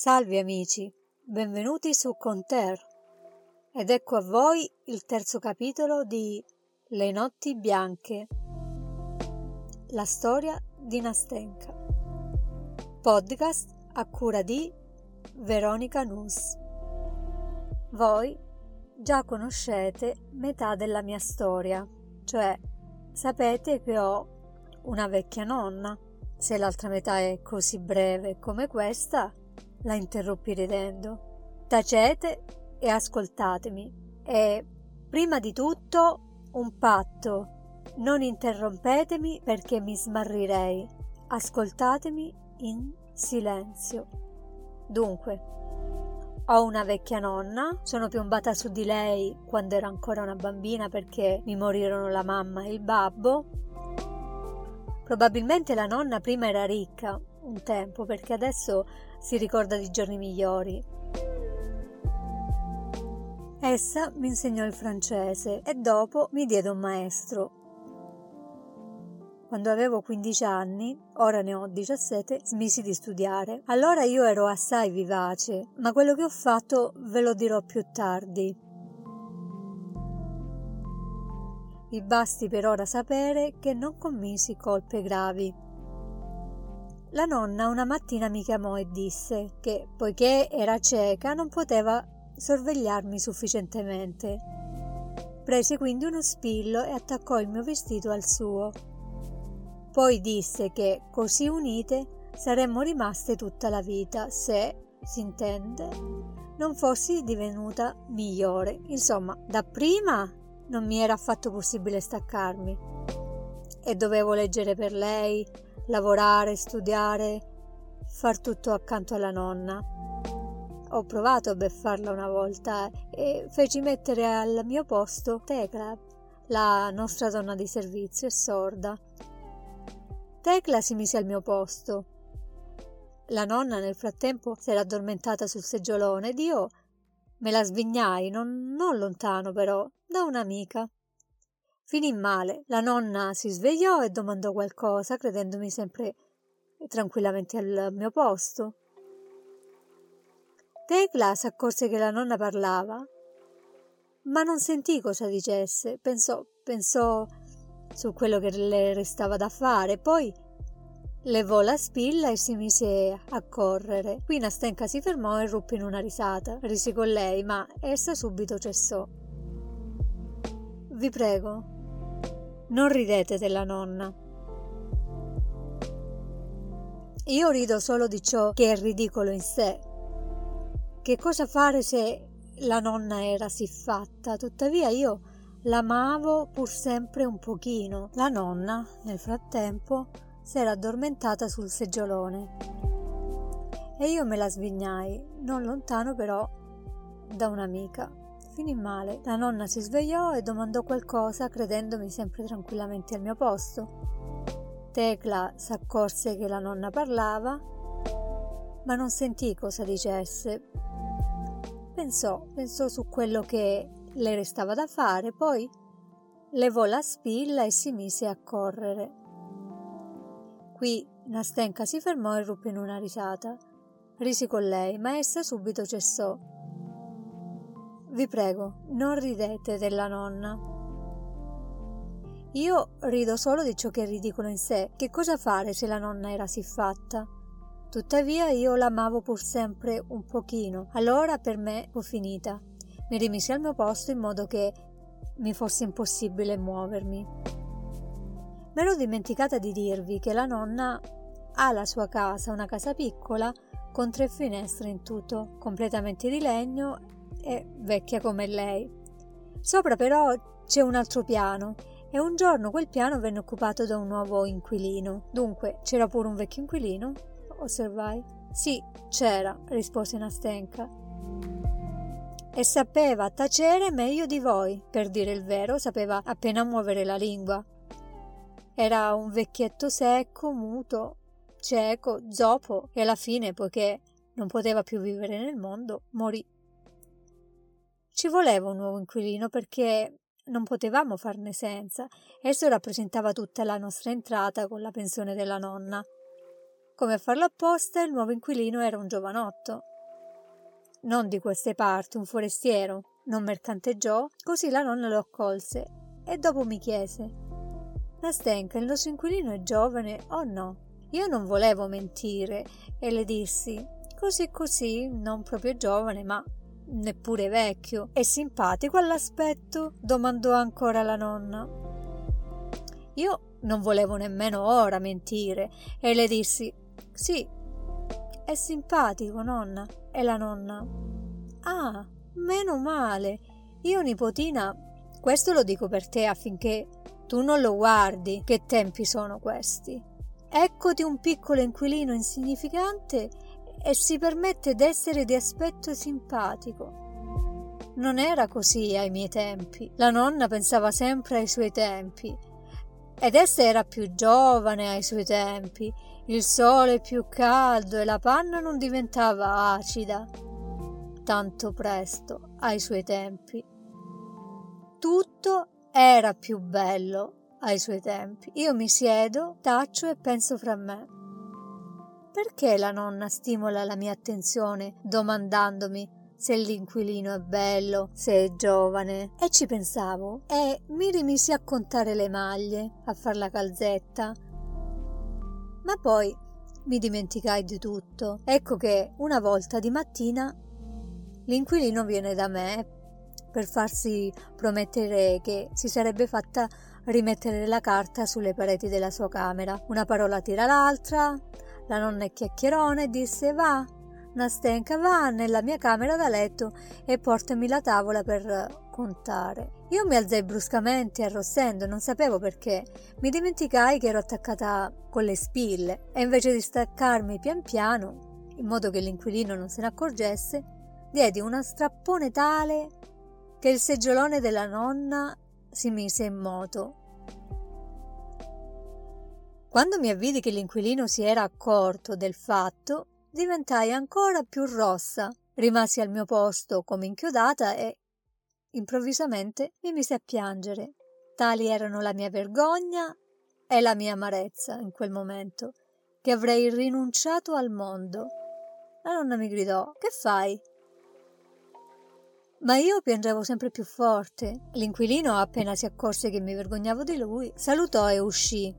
Salve amici, benvenuti su Conter. Ed ecco a voi il terzo capitolo di Le notti bianche. La storia di Nastenka. Podcast a cura di Veronica Nus. Voi già conoscete metà della mia storia, cioè sapete che ho una vecchia nonna. Se l'altra metà è così breve come questa, la interruppi ridendo. Tacete e ascoltatemi. E prima di tutto un patto. Non interrompetemi perché mi smarrirei. Ascoltatemi in silenzio. Dunque, ho una vecchia nonna, sono piombata su di lei quando ero ancora una bambina perché mi morirono la mamma e il babbo. Probabilmente la nonna prima era ricca, un tempo, perché adesso si ricorda di giorni migliori. Essa mi insegnò il francese e dopo mi diede un maestro. Quando avevo 15 anni, ora ne ho 17, smisi di studiare. Allora io ero assai vivace, ma quello che ho fatto ve lo dirò più tardi. Vi basti per ora sapere che non commisi colpe gravi. La nonna una mattina mi chiamò e disse che, poiché era cieca, non poteva sorvegliarmi sufficientemente. Prese quindi uno spillo e attaccò il mio vestito al suo. Poi disse che, così unite, saremmo rimaste tutta la vita se, si intende, non fossi divenuta migliore. Insomma, dapprima non mi era affatto possibile staccarmi e dovevo leggere per lei, lavorare, studiare, far tutto accanto alla nonna. Ho provato a beffarla una volta e feci mettere al mio posto Tecla, la nostra donna di servizio, è sorda. Tecla si mise al mio posto. La nonna nel frattempo si era addormentata sul seggiolone ed io me la svignai, non, non lontano però, da un'amica. Finì male. La nonna si svegliò e domandò qualcosa, credendomi sempre tranquillamente al mio posto. Tecla s'accorse che la nonna parlava, ma non sentì cosa dicesse. Pensò, pensò su quello che le restava da fare, poi levò la spilla e si mise a correre. Qui Nastenka si fermò e ruppe in una risata. Risi con lei, ma essa subito cessò. Vi prego, non ridete della nonna. Io rido solo di ciò che è ridicolo in sé. Che cosa fare se la nonna era siffatta? Tuttavia io l'amavo pur sempre un pochino. La nonna, nel frattempo, s'era addormentata sul seggiolone. E io me la svignai, non lontano però da un'amica finì male. La nonna si svegliò e domandò qualcosa, credendomi sempre tranquillamente al mio posto. Tecla s'accorse che la nonna parlava, ma non sentì cosa dicesse. Pensò, pensò su quello che le restava da fare, poi levò la spilla e si mise a correre. Qui Nastenka si fermò e ruppe in una risata. Risi con lei, ma essa subito cessò. Vi prego, non ridete della nonna. Io rido solo di ciò che è ridicolo in sé. Che cosa fare se la nonna era siffatta? Tuttavia io l'amavo pur sempre un pochino. Allora per me fu finita. Mi rimisi al mio posto in modo che mi fosse impossibile muovermi. M'ero dimenticata di dirvi che la nonna ha la sua casa, una casa piccola, con tre finestre in tutto, completamente di legno è vecchia come lei. Sopra però c'è un altro piano e un giorno quel piano venne occupato da un nuovo inquilino. Dunque, c'era pure un vecchio inquilino? Osservai. Sì, c'era, rispose Nastenka. E sapeva tacere meglio di voi, per dire il vero, sapeva appena muovere la lingua. Era un vecchietto secco, muto, cieco, zoppo e alla fine, poiché non poteva più vivere nel mondo, morì. Ci voleva un nuovo inquilino perché non potevamo farne senza. Esso rappresentava tutta la nostra entrata con la pensione della nonna. Come a farlo apposta, il nuovo inquilino era un giovanotto. non di queste parti, un forestiero, non mercanteggiò, così la nonna lo accolse e dopo mi chiese: Nastenka, il nostro inquilino è giovane o no? Io non volevo mentire e le dissi: Così così, non proprio giovane, ma neppure vecchio. È simpatico all'aspetto? domandò ancora la nonna. Io non volevo nemmeno ora mentire e le dissi: Sì, è simpatico, nonna. E la nonna: Ah, meno male. Io, nipotina, questo lo dico per te affinché tu non lo guardi. Che tempi sono questi? Eccoti un piccolo inquilino insignificante e si permette d'essere di aspetto simpatico. Non era così ai miei tempi. La nonna pensava sempre ai suoi tempi ed essa era più giovane ai suoi tempi, il sole più caldo e la panna non diventava acida tanto presto ai suoi tempi. Tutto era più bello ai suoi tempi. Io mi siedo, taccio e penso fra me. Perché la nonna stimola la mia attenzione domandandomi se l'inquilino è bello, se è giovane. E ci pensavo e mi rimisi a contare le maglie, a far la calzetta. Ma poi mi dimenticai di tutto. Ecco che una volta di mattina l'inquilino viene da me per farsi promettere che si sarebbe fatta rimettere la carta sulle pareti della sua camera. Una parola tira l'altra, la nonna e disse va, Nastenka, va nella mia camera da letto e portami la tavola per contare. Io mi alzai bruscamente, arrossendo, non sapevo perché. Mi dimenticai che ero attaccata con le spille e invece di staccarmi pian piano, in modo che l'inquilino non se ne accorgesse, diedi una strappone tale che il seggiolone della nonna si mise in moto. Quando mi avvidi che l'inquilino si era accorto del fatto, diventai ancora più rossa. Rimasi al mio posto come inchiodata e improvvisamente mi mise a piangere. Tali erano la mia vergogna e la mia amarezza in quel momento, che avrei rinunciato al mondo. La nonna mi gridò: Che fai? Ma io piangevo sempre più forte. L'inquilino, appena si accorse che mi vergognavo di lui, salutò e uscì.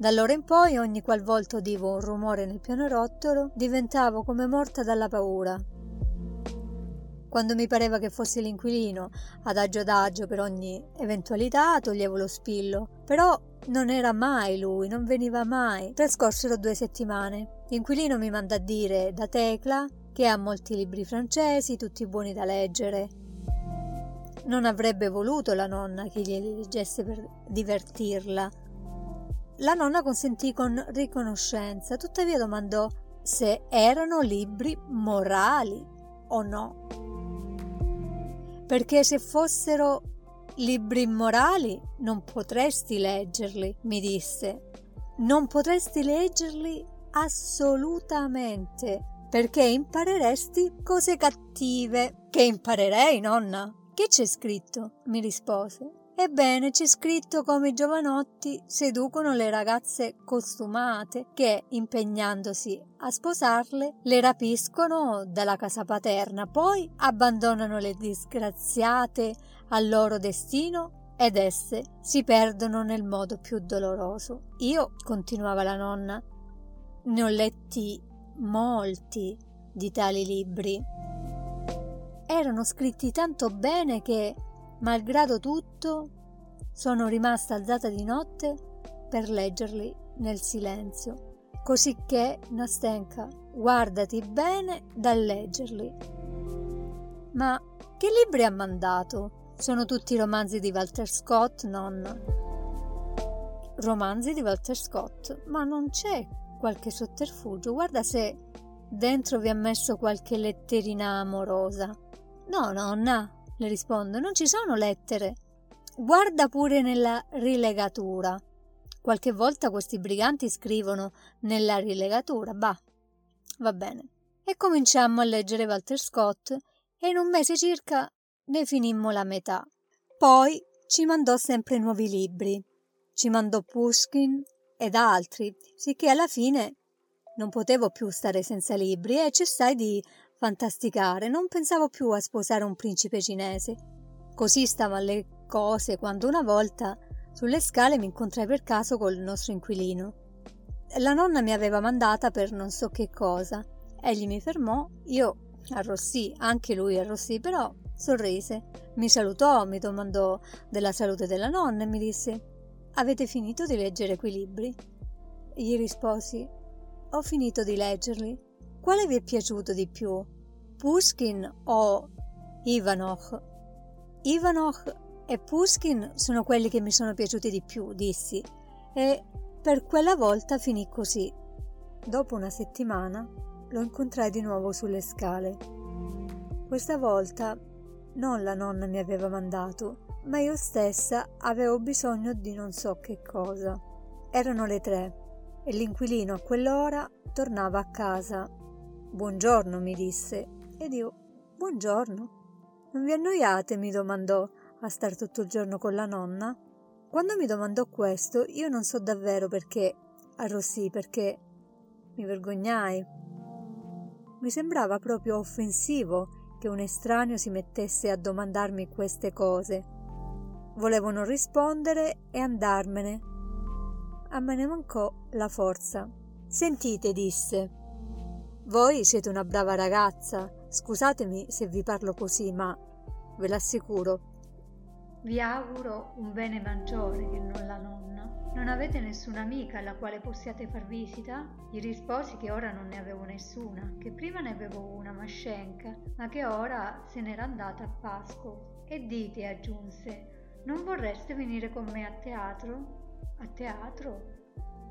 Da allora in poi, ogni qualvolta udivo un rumore nel pianerottolo, diventavo come morta dalla paura. Quando mi pareva che fosse l'inquilino, adagio adagio per ogni eventualità, toglievo lo spillo. Però non era mai lui, non veniva mai. Trascorsero due settimane. L'inquilino mi manda a dire da Tecla che ha molti libri francesi, tutti buoni da leggere. Non avrebbe voluto la nonna che glieli leggesse per divertirla, la nonna consentì con riconoscenza, tuttavia domandò se erano libri morali o no. Perché se fossero libri immorali non potresti leggerli, mi disse. Non potresti leggerli assolutamente, perché impareresti cose cattive. Che imparerei, nonna? Che c'è scritto? mi rispose. Ebbene, c'è scritto come i giovanotti seducono le ragazze costumate che, impegnandosi a sposarle, le rapiscono dalla casa paterna, poi abbandonano le disgraziate al loro destino ed esse si perdono nel modo più doloroso. Io, continuava la nonna, ne ho letti molti di tali libri. Erano scritti tanto bene che Malgrado tutto, sono rimasta alzata di notte per leggerli nel silenzio, cosicché, Nastenka, guardati bene dal leggerli. Ma che libri ha mandato? Sono tutti romanzi di Walter Scott, nonna. Romanzi di Walter Scott, ma non c'è qualche sotterfugio. Guarda se dentro vi ha messo qualche letterina amorosa. No, nonna, le rispondo, non ci sono lettere. Guarda pure nella rilegatura. Qualche volta questi briganti scrivono nella rilegatura, bah, va bene. E cominciammo a leggere Walter Scott e in un mese circa ne finimmo la metà. Poi ci mandò sempre nuovi libri. Ci mandò Pushkin ed altri, sicché alla fine non potevo più stare senza libri e cessai di fantasticare, non pensavo più a sposare un principe cinese. Così stavano le cose quando una volta sulle scale mi incontrai per caso col nostro inquilino. La nonna mi aveva mandata per non so che cosa. Egli mi fermò, io arrossì, anche lui arrossì, però sorrise. Mi salutò, mi domandò della salute della nonna e mi disse: Avete finito di leggere quei libri? Gli risposi: Ho finito di leggerli. Quale vi è piaciuto di più? Pushkin o Ivanov? Ivanov e Pushkin sono quelli che mi sono piaciuti di più, dissi, e per quella volta finì così. Dopo una settimana lo incontrai di nuovo sulle scale. Questa volta non la nonna mi aveva mandato, ma io stessa avevo bisogno di non so che cosa. Erano le tre e l'inquilino a quell'ora tornava a casa. Buongiorno, mi disse, ed io buongiorno. Non vi annoiate? mi domandò a star tutto il giorno con la nonna? Quando mi domandò questo, io non so davvero perché arrossì, perché mi vergognai. Mi sembrava proprio offensivo che un estraneo si mettesse a domandarmi queste cose. Volevo non rispondere e andarmene. A me ne mancò la forza. Sentite, disse. Voi siete una brava ragazza. Scusatemi se vi parlo così, ma ve l'assicuro, vi auguro un bene maggiore che non la nonna. Non avete nessuna amica alla quale possiate far visita? Gli risposi che ora non ne avevo nessuna, che prima ne avevo una Mascenca, ma che ora se n'era andata a Pasco. E dite, aggiunse, non vorreste venire con me a teatro? A teatro?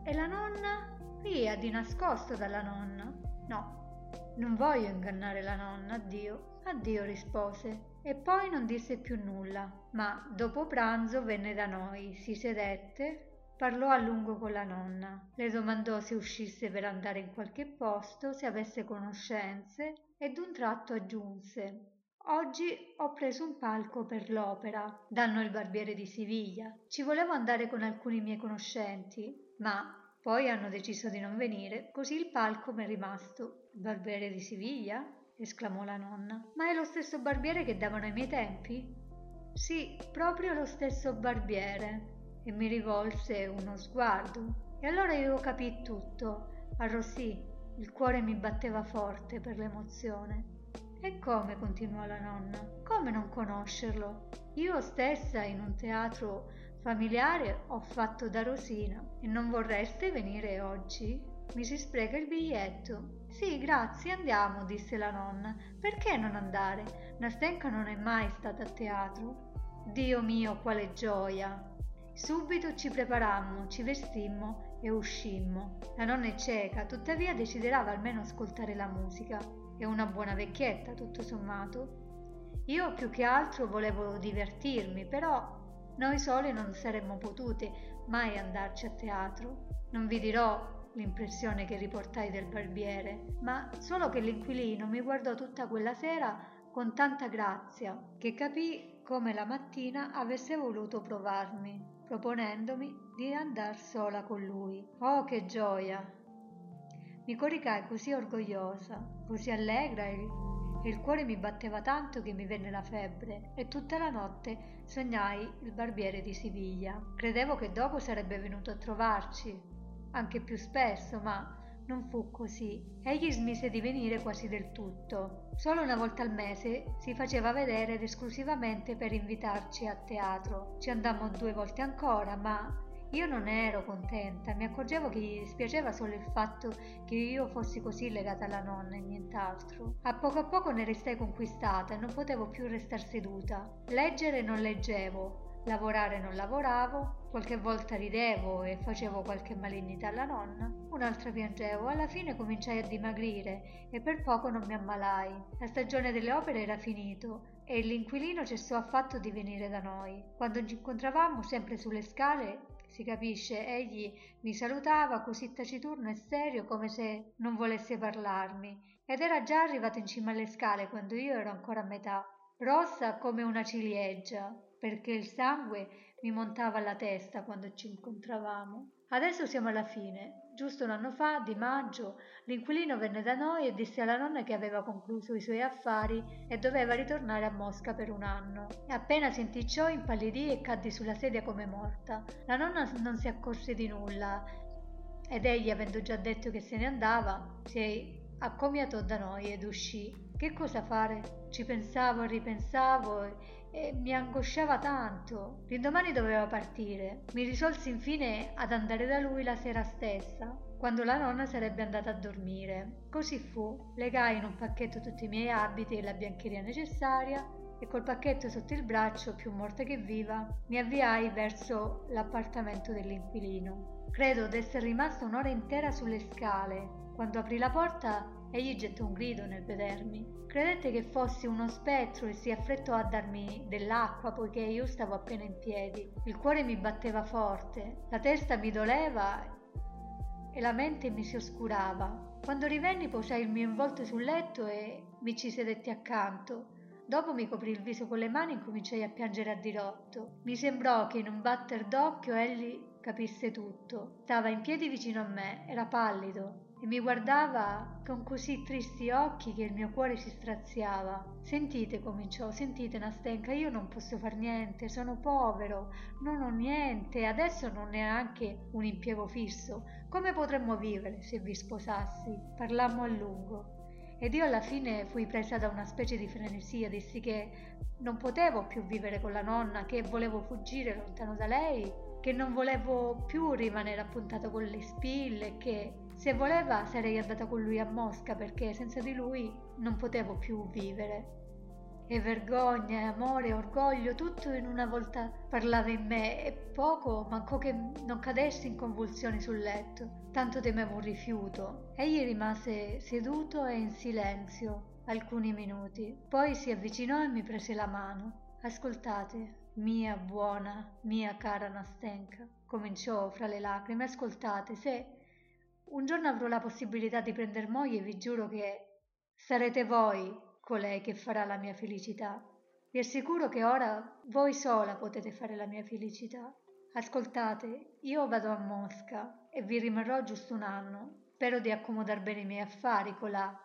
E la nonna? Via, di nascosto dalla nonna. No, non voglio ingannare la nonna, addio. Addio, rispose e poi non disse più nulla, ma dopo pranzo venne da noi, si sedette, parlò a lungo con la nonna, le domandò se uscisse per andare in qualche posto, se avesse conoscenze e d'un tratto aggiunse Oggi ho preso un palco per l'opera, danno il barbiere di Siviglia. Ci volevo andare con alcuni miei conoscenti, ma poi hanno deciso di non venire, così il palco mi è rimasto. Barbiere di Siviglia? esclamò la nonna. Ma è lo stesso barbiere che davano ai miei tempi? Sì, proprio lo stesso barbiere. E mi rivolse uno sguardo. E allora io capii tutto. Arrossì, il cuore mi batteva forte per l'emozione. E come? continuò la nonna. Come non conoscerlo? Io stessa in un teatro familiare ho fatto da Rosina e non vorreste venire oggi? Mi si spreca il biglietto. Sì, grazie, andiamo, disse la nonna. Perché non andare? Nastenka non è mai stata a teatro. Dio mio, quale gioia! Subito ci preparammo, ci vestimmo e uscimmo. La nonna è cieca, tuttavia desiderava almeno ascoltare la musica. È una buona vecchietta, tutto sommato. Io più che altro volevo divertirmi, però noi soli non saremmo potute mai andarci a teatro. Non vi dirò l'impressione che riportai del barbiere, ma solo che l'inquilino mi guardò tutta quella sera con tanta grazia che capì come la mattina avesse voluto provarmi, proponendomi di andar sola con lui. Oh, che gioia! Mi coricai così orgogliosa, così allegra e il cuore mi batteva tanto che mi venne la febbre e tutta la notte sognai il barbiere di Siviglia. Credevo che dopo sarebbe venuto a trovarci, anche più spesso, ma non fu così. Egli smise di venire quasi del tutto. Solo una volta al mese si faceva vedere ed esclusivamente per invitarci a teatro. Ci andammo due volte ancora, ma io non ero contenta, mi accorgevo che gli dispiaceva solo il fatto che io fossi così legata alla nonna e nient'altro. A poco a poco ne restai conquistata e non potevo più restar seduta. Leggere non leggevo, Lavorare non lavoravo, qualche volta ridevo e facevo qualche malignità alla nonna, un'altra piangevo, alla fine cominciai a dimagrire e per poco non mi ammalai. La stagione delle opere era finito e l'inquilino cessò affatto di venire da noi. Quando ci incontravamo sempre sulle scale, si capisce, egli mi salutava così taciturno e serio come se non volesse parlarmi ed era già arrivato in cima alle scale quando io ero ancora a metà, rossa come una ciliegia perché il sangue mi montava alla testa quando ci incontravamo. Adesso siamo alla fine. Giusto un anno fa, di maggio, l'inquilino venne da noi e disse alla nonna che aveva concluso i suoi affari e doveva ritornare a Mosca per un anno. Appena sentì ciò impallidì e caddi sulla sedia come morta. La nonna non si accorse di nulla ed egli, avendo già detto che se ne andava, si accomiatò da noi ed uscì. Che cosa fare? Ci pensavo e ripensavo e mi angosciava tanto. L'indomani doveva partire. Mi risolsi infine ad andare da lui la sera stessa, quando la nonna sarebbe andata a dormire. Così fu. Legai in un pacchetto tutti i miei abiti e la biancheria necessaria e col pacchetto sotto il braccio, più morta che viva, mi avviai verso l'appartamento dell'inquilino. Credo d'essere rimasta un'ora intera sulle scale. Quando aprì la porta Egli gettò un grido nel vedermi. Credette che fossi uno spettro e si affrettò a darmi dell'acqua poiché io stavo appena in piedi. Il cuore mi batteva forte, la testa mi doleva e la mente mi si oscurava. Quando rivenni posai il mio involto sul letto e mi ci sedetti accanto. Dopo mi coprì il viso con le mani e cominciai a piangere a dirotto. Mi sembrò che in un batter d'occhio egli capisse tutto. Stava in piedi vicino a me, era pallido, e mi guardava con così tristi occhi che il mio cuore si straziava. Sentite, cominciò, sentite Nastenka, io non posso far niente, sono povero, non ho niente, adesso non neanche un impiego fisso. Come potremmo vivere se vi sposassi? Parlammo a lungo. Ed io alla fine fui presa da una specie di frenesia, dissi che non potevo più vivere con la nonna, che volevo fuggire lontano da lei, che non volevo più rimanere appuntata con le spille, che se voleva sarei andata con lui a Mosca perché senza di lui non potevo più vivere. E vergogna, e amore, e orgoglio, tutto in una volta parlava in me e poco mancò che non cadessi in convulsioni sul letto. Tanto temevo un rifiuto. Egli rimase seduto e in silenzio alcuni minuti. Poi si avvicinò e mi prese la mano. Ascoltate, mia buona, mia cara Nastenka, cominciò fra le lacrime, ascoltate, se un giorno avrò la possibilità di prender moglie vi giuro che sarete voi colei che farà la mia felicità. Vi assicuro che ora voi sola potete fare la mia felicità. Ascoltate, io vado a Mosca e vi rimarrò giusto un anno. Spero di accomodar bene i miei affari colà.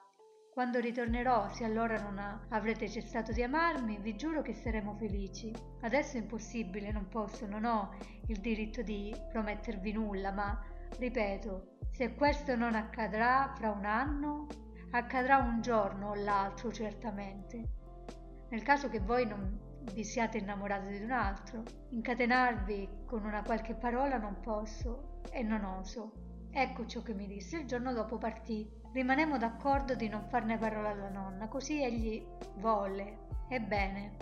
Quando ritornerò, se allora non avrete cessato di amarmi, vi giuro che saremo felici. Adesso è impossibile, non posso, non ho il diritto di promettervi nulla, ma ripeto, se questo non accadrà fra un anno, accadrà un giorno o l'altro certamente. Nel caso che voi non vi siate innamorati di un altro, incatenarvi con una qualche parola non posso e non oso. Ecco ciò che mi disse. Il giorno dopo partì. Rimanemmo d'accordo di non farne parola alla nonna, così egli volle. Ebbene,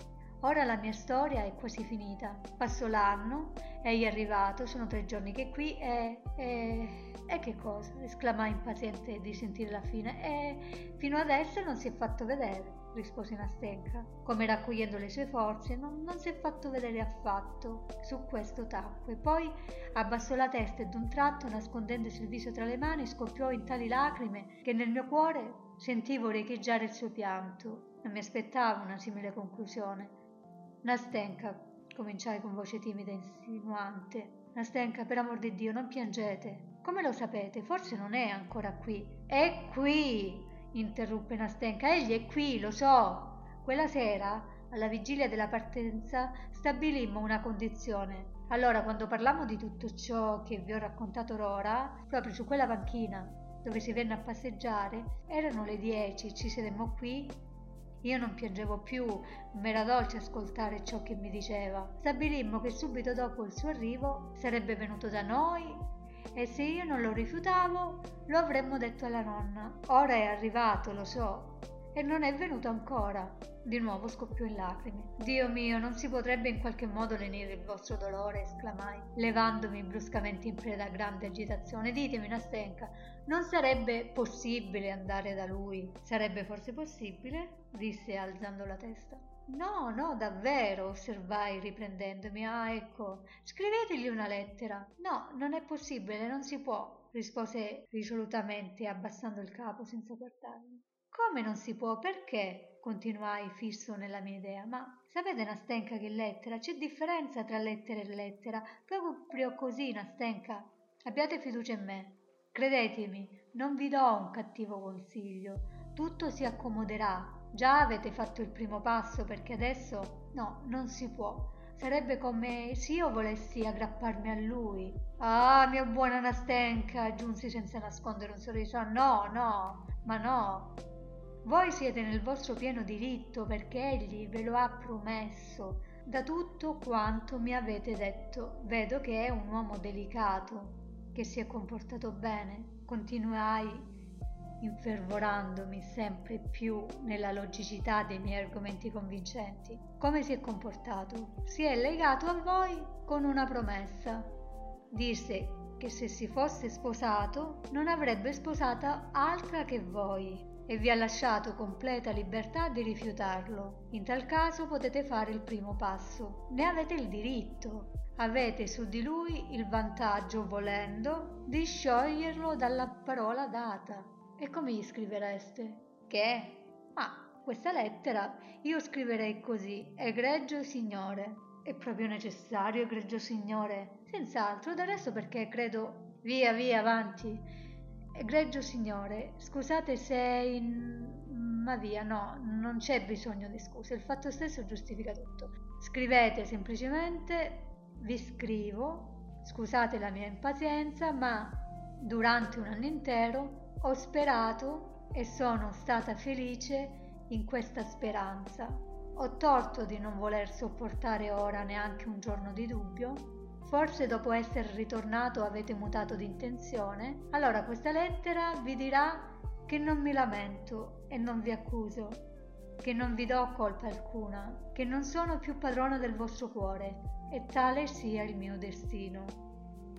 ora la mia storia è quasi finita. Passò l'anno, egli è arrivato, sono tre giorni che qui e... e e che cosa? esclamai impaziente di sentire la fine. E fino adesso non si è fatto vedere, rispose Nastenka, come raccogliendo le sue forze, non, non, si è fatto vedere affatto. Su questo tacque. Poi abbassò la testa e d'un tratto, nascondendosi il viso tra le mani, scoppiò in tali lacrime che nel mio cuore sentivo riecheggiare il suo pianto. Non mi aspettavo una simile conclusione. Nastenka, cominciai con voce timida e insinuante. Nastenka, per amor di Dio, non piangete. Come lo sapete? Forse non è ancora qui. È qui! interruppe Nastenka. Egli è qui, lo so. Quella sera, alla vigilia della partenza, stabilimmo una condizione. Allora, quando parlammo di tutto ciò che vi ho raccontato ora, proprio su quella panchina dove si venne a passeggiare, erano le dieci, ci sedemmo qui. Io non piangevo più, m'era dolce ascoltare ciò che mi diceva. Stabilimmo che subito dopo il suo arrivo sarebbe venuto da noi e se io non lo rifiutavo lo avremmo detto alla nonna. Ora è arrivato, lo so, e non è venuto ancora. Di nuovo scoppiò in lacrime. Dio mio, non si potrebbe in qualche modo lenire il vostro dolore, esclamai, levandomi bruscamente in preda a grande agitazione. Ditemi, Nastenka, non sarebbe possibile andare da lui? Sarebbe forse possibile? disse alzando la testa. No, no, davvero, osservai riprendendomi. Ah, ecco, scrivetegli una lettera. No, non è possibile, non si può, rispose risolutamente, abbassando il capo senza guardarmi. Come non si può? Perché? continuai fisso nella mia idea. Ma Sapete Nastenka che lettera? C'è differenza tra lettera e lettera. Proprio così, Nastenka. Abbiate fiducia in me. Credetemi, non vi do un cattivo consiglio. Tutto si accomoderà. Già avete fatto il primo passo perché adesso no, non si può. Sarebbe come se io volessi aggrapparmi a lui. Ah, mia buona Nastenka, aggiunsi senza nascondere un sorriso. No, no, ma no. Voi siete nel vostro pieno diritto perché egli ve lo ha promesso. Da tutto quanto mi avete detto, vedo che è un uomo delicato, che si è comportato bene. Continuai infervorandomi sempre più nella logicità dei miei argomenti convincenti. Come si è comportato? Si è legato a voi con una promessa. Disse che se si fosse sposato non avrebbe sposata altra che voi e vi ha lasciato completa libertà di rifiutarlo. In tal caso potete fare il primo passo. Ne avete il diritto. Avete su di lui il vantaggio, volendo, di scioglierlo dalla parola data. E come gli scrivereste? Che? Ma questa lettera io scriverei così, egregio signore. È proprio necessario, egregio signore? Senz'altro, del resto perché credo... Via, via, avanti. Egregio signore, scusate se in... ma via, no, non c'è bisogno di scuse, il fatto stesso giustifica tutto. Scrivete semplicemente, vi scrivo, scusate la mia impazienza, ma durante un anno intero ho sperato e sono stata felice in questa speranza. Ho torto di non voler sopportare ora neanche un giorno di dubbio, Forse dopo essere ritornato avete mutato di intenzione? Allora questa lettera vi dirà che non mi lamento e non vi accuso, che non vi do colpa alcuna, che non sono più padrona del vostro cuore e tale sia il mio destino.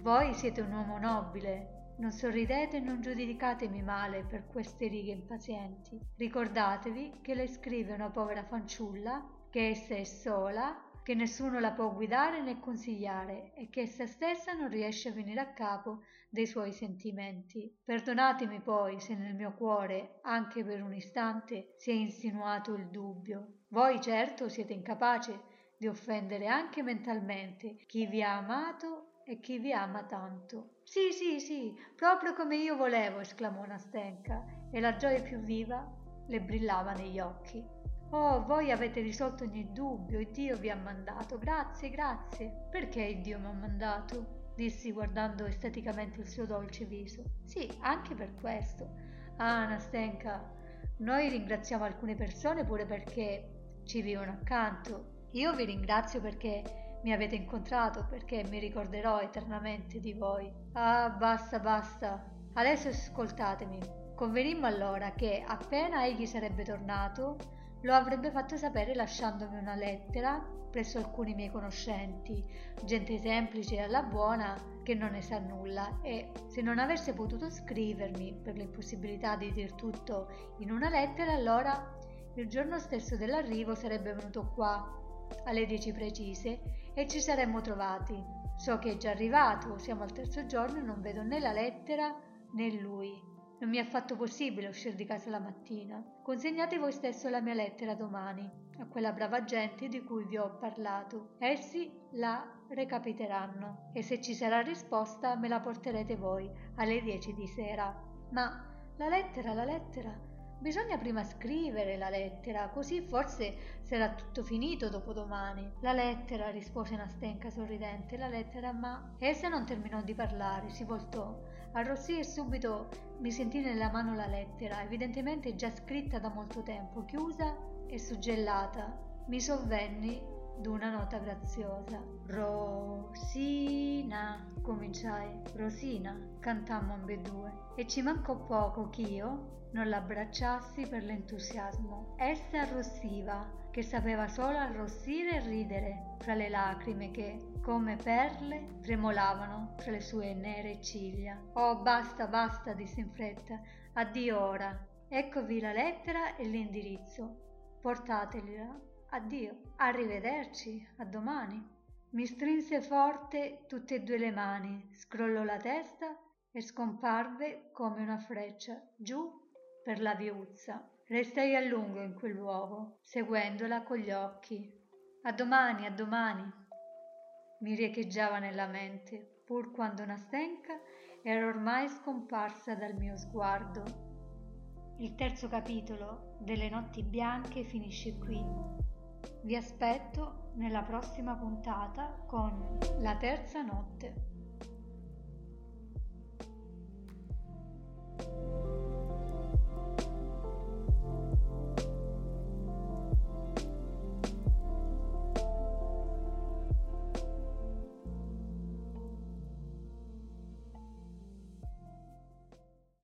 Voi siete un uomo nobile, non sorridete e non giudicatemi male per queste righe impazienti. Ricordatevi che le scrive una povera fanciulla, che essa è sola che nessuno la può guidare né consigliare e che essa stessa non riesce a venire a capo dei suoi sentimenti. Perdonatemi poi se nel mio cuore, anche per un istante, si è insinuato il dubbio. Voi certo siete incapace di offendere anche mentalmente chi vi ha amato e chi vi ama tanto. Sì, sì, sì, proprio come io volevo, esclamò Nastenka, e la gioia più viva le brillava negli occhi. Oh, voi avete risolto ogni dubbio e Dio vi ha mandato. Grazie, grazie. Perché Dio mi ha mandato? dissi guardando esteticamente il suo dolce viso. Sì, anche per questo. Ah, Nastenka, noi ringraziamo alcune persone pure perché ci vivono accanto. Io vi ringrazio perché mi avete incontrato, perché mi ricorderò eternamente di voi. Ah, basta, basta. Adesso ascoltatemi. Convenimmo allora che appena egli sarebbe tornato, lo avrebbe fatto sapere lasciandomi una lettera presso alcuni miei conoscenti, gente semplice e alla buona che non ne sa nulla e se non avesse potuto scrivermi per l'impossibilità di dir tutto in una lettera, allora il giorno stesso dell'arrivo sarebbe venuto qua alle dieci precise e ci saremmo trovati. So che è già arrivato, siamo al terzo giorno e non vedo né la lettera né lui. Non mi è affatto possibile uscire di casa la mattina. Consegnate voi stesso la mia lettera domani a quella brava gente di cui vi ho parlato. Essi la recapiteranno e se ci sarà risposta me la porterete voi alle dieci di sera. Ma la lettera, la lettera. Bisogna prima scrivere la lettera, così forse sarà tutto finito dopodomani. La lettera, rispose Nastenka sorridente, la lettera, ma essa non terminò di parlare, si voltò Arrossì e subito mi sentì nella mano la lettera, evidentemente già scritta da molto tempo, chiusa e suggellata. Mi sovvenni d'una nota graziosa. Rosina, cominciai. Rosina, cantammo ambedue. E ci mancò poco ch'io non l'abbracciassi per l'entusiasmo. Essa arrossiva, che sapeva solo arrossire e ridere fra le lacrime che, come perle tremolavano tra le sue nere ciglia. Oh, basta, basta, disse in fretta. Addio ora. Eccovi la lettera e l'indirizzo. Portatela. Addio. Arrivederci. A domani. Mi strinse forte tutte e due le mani, scrollò la testa e scomparve come una freccia giù per la viuzza. Restai a lungo in quel luogo, seguendola con gli occhi. A domani, a domani, mi riecheggiava nella mente, pur quando Nastenka era ormai scomparsa dal mio sguardo. Il terzo capitolo delle Notti Bianche finisce qui. Vi aspetto nella prossima puntata con La terza notte.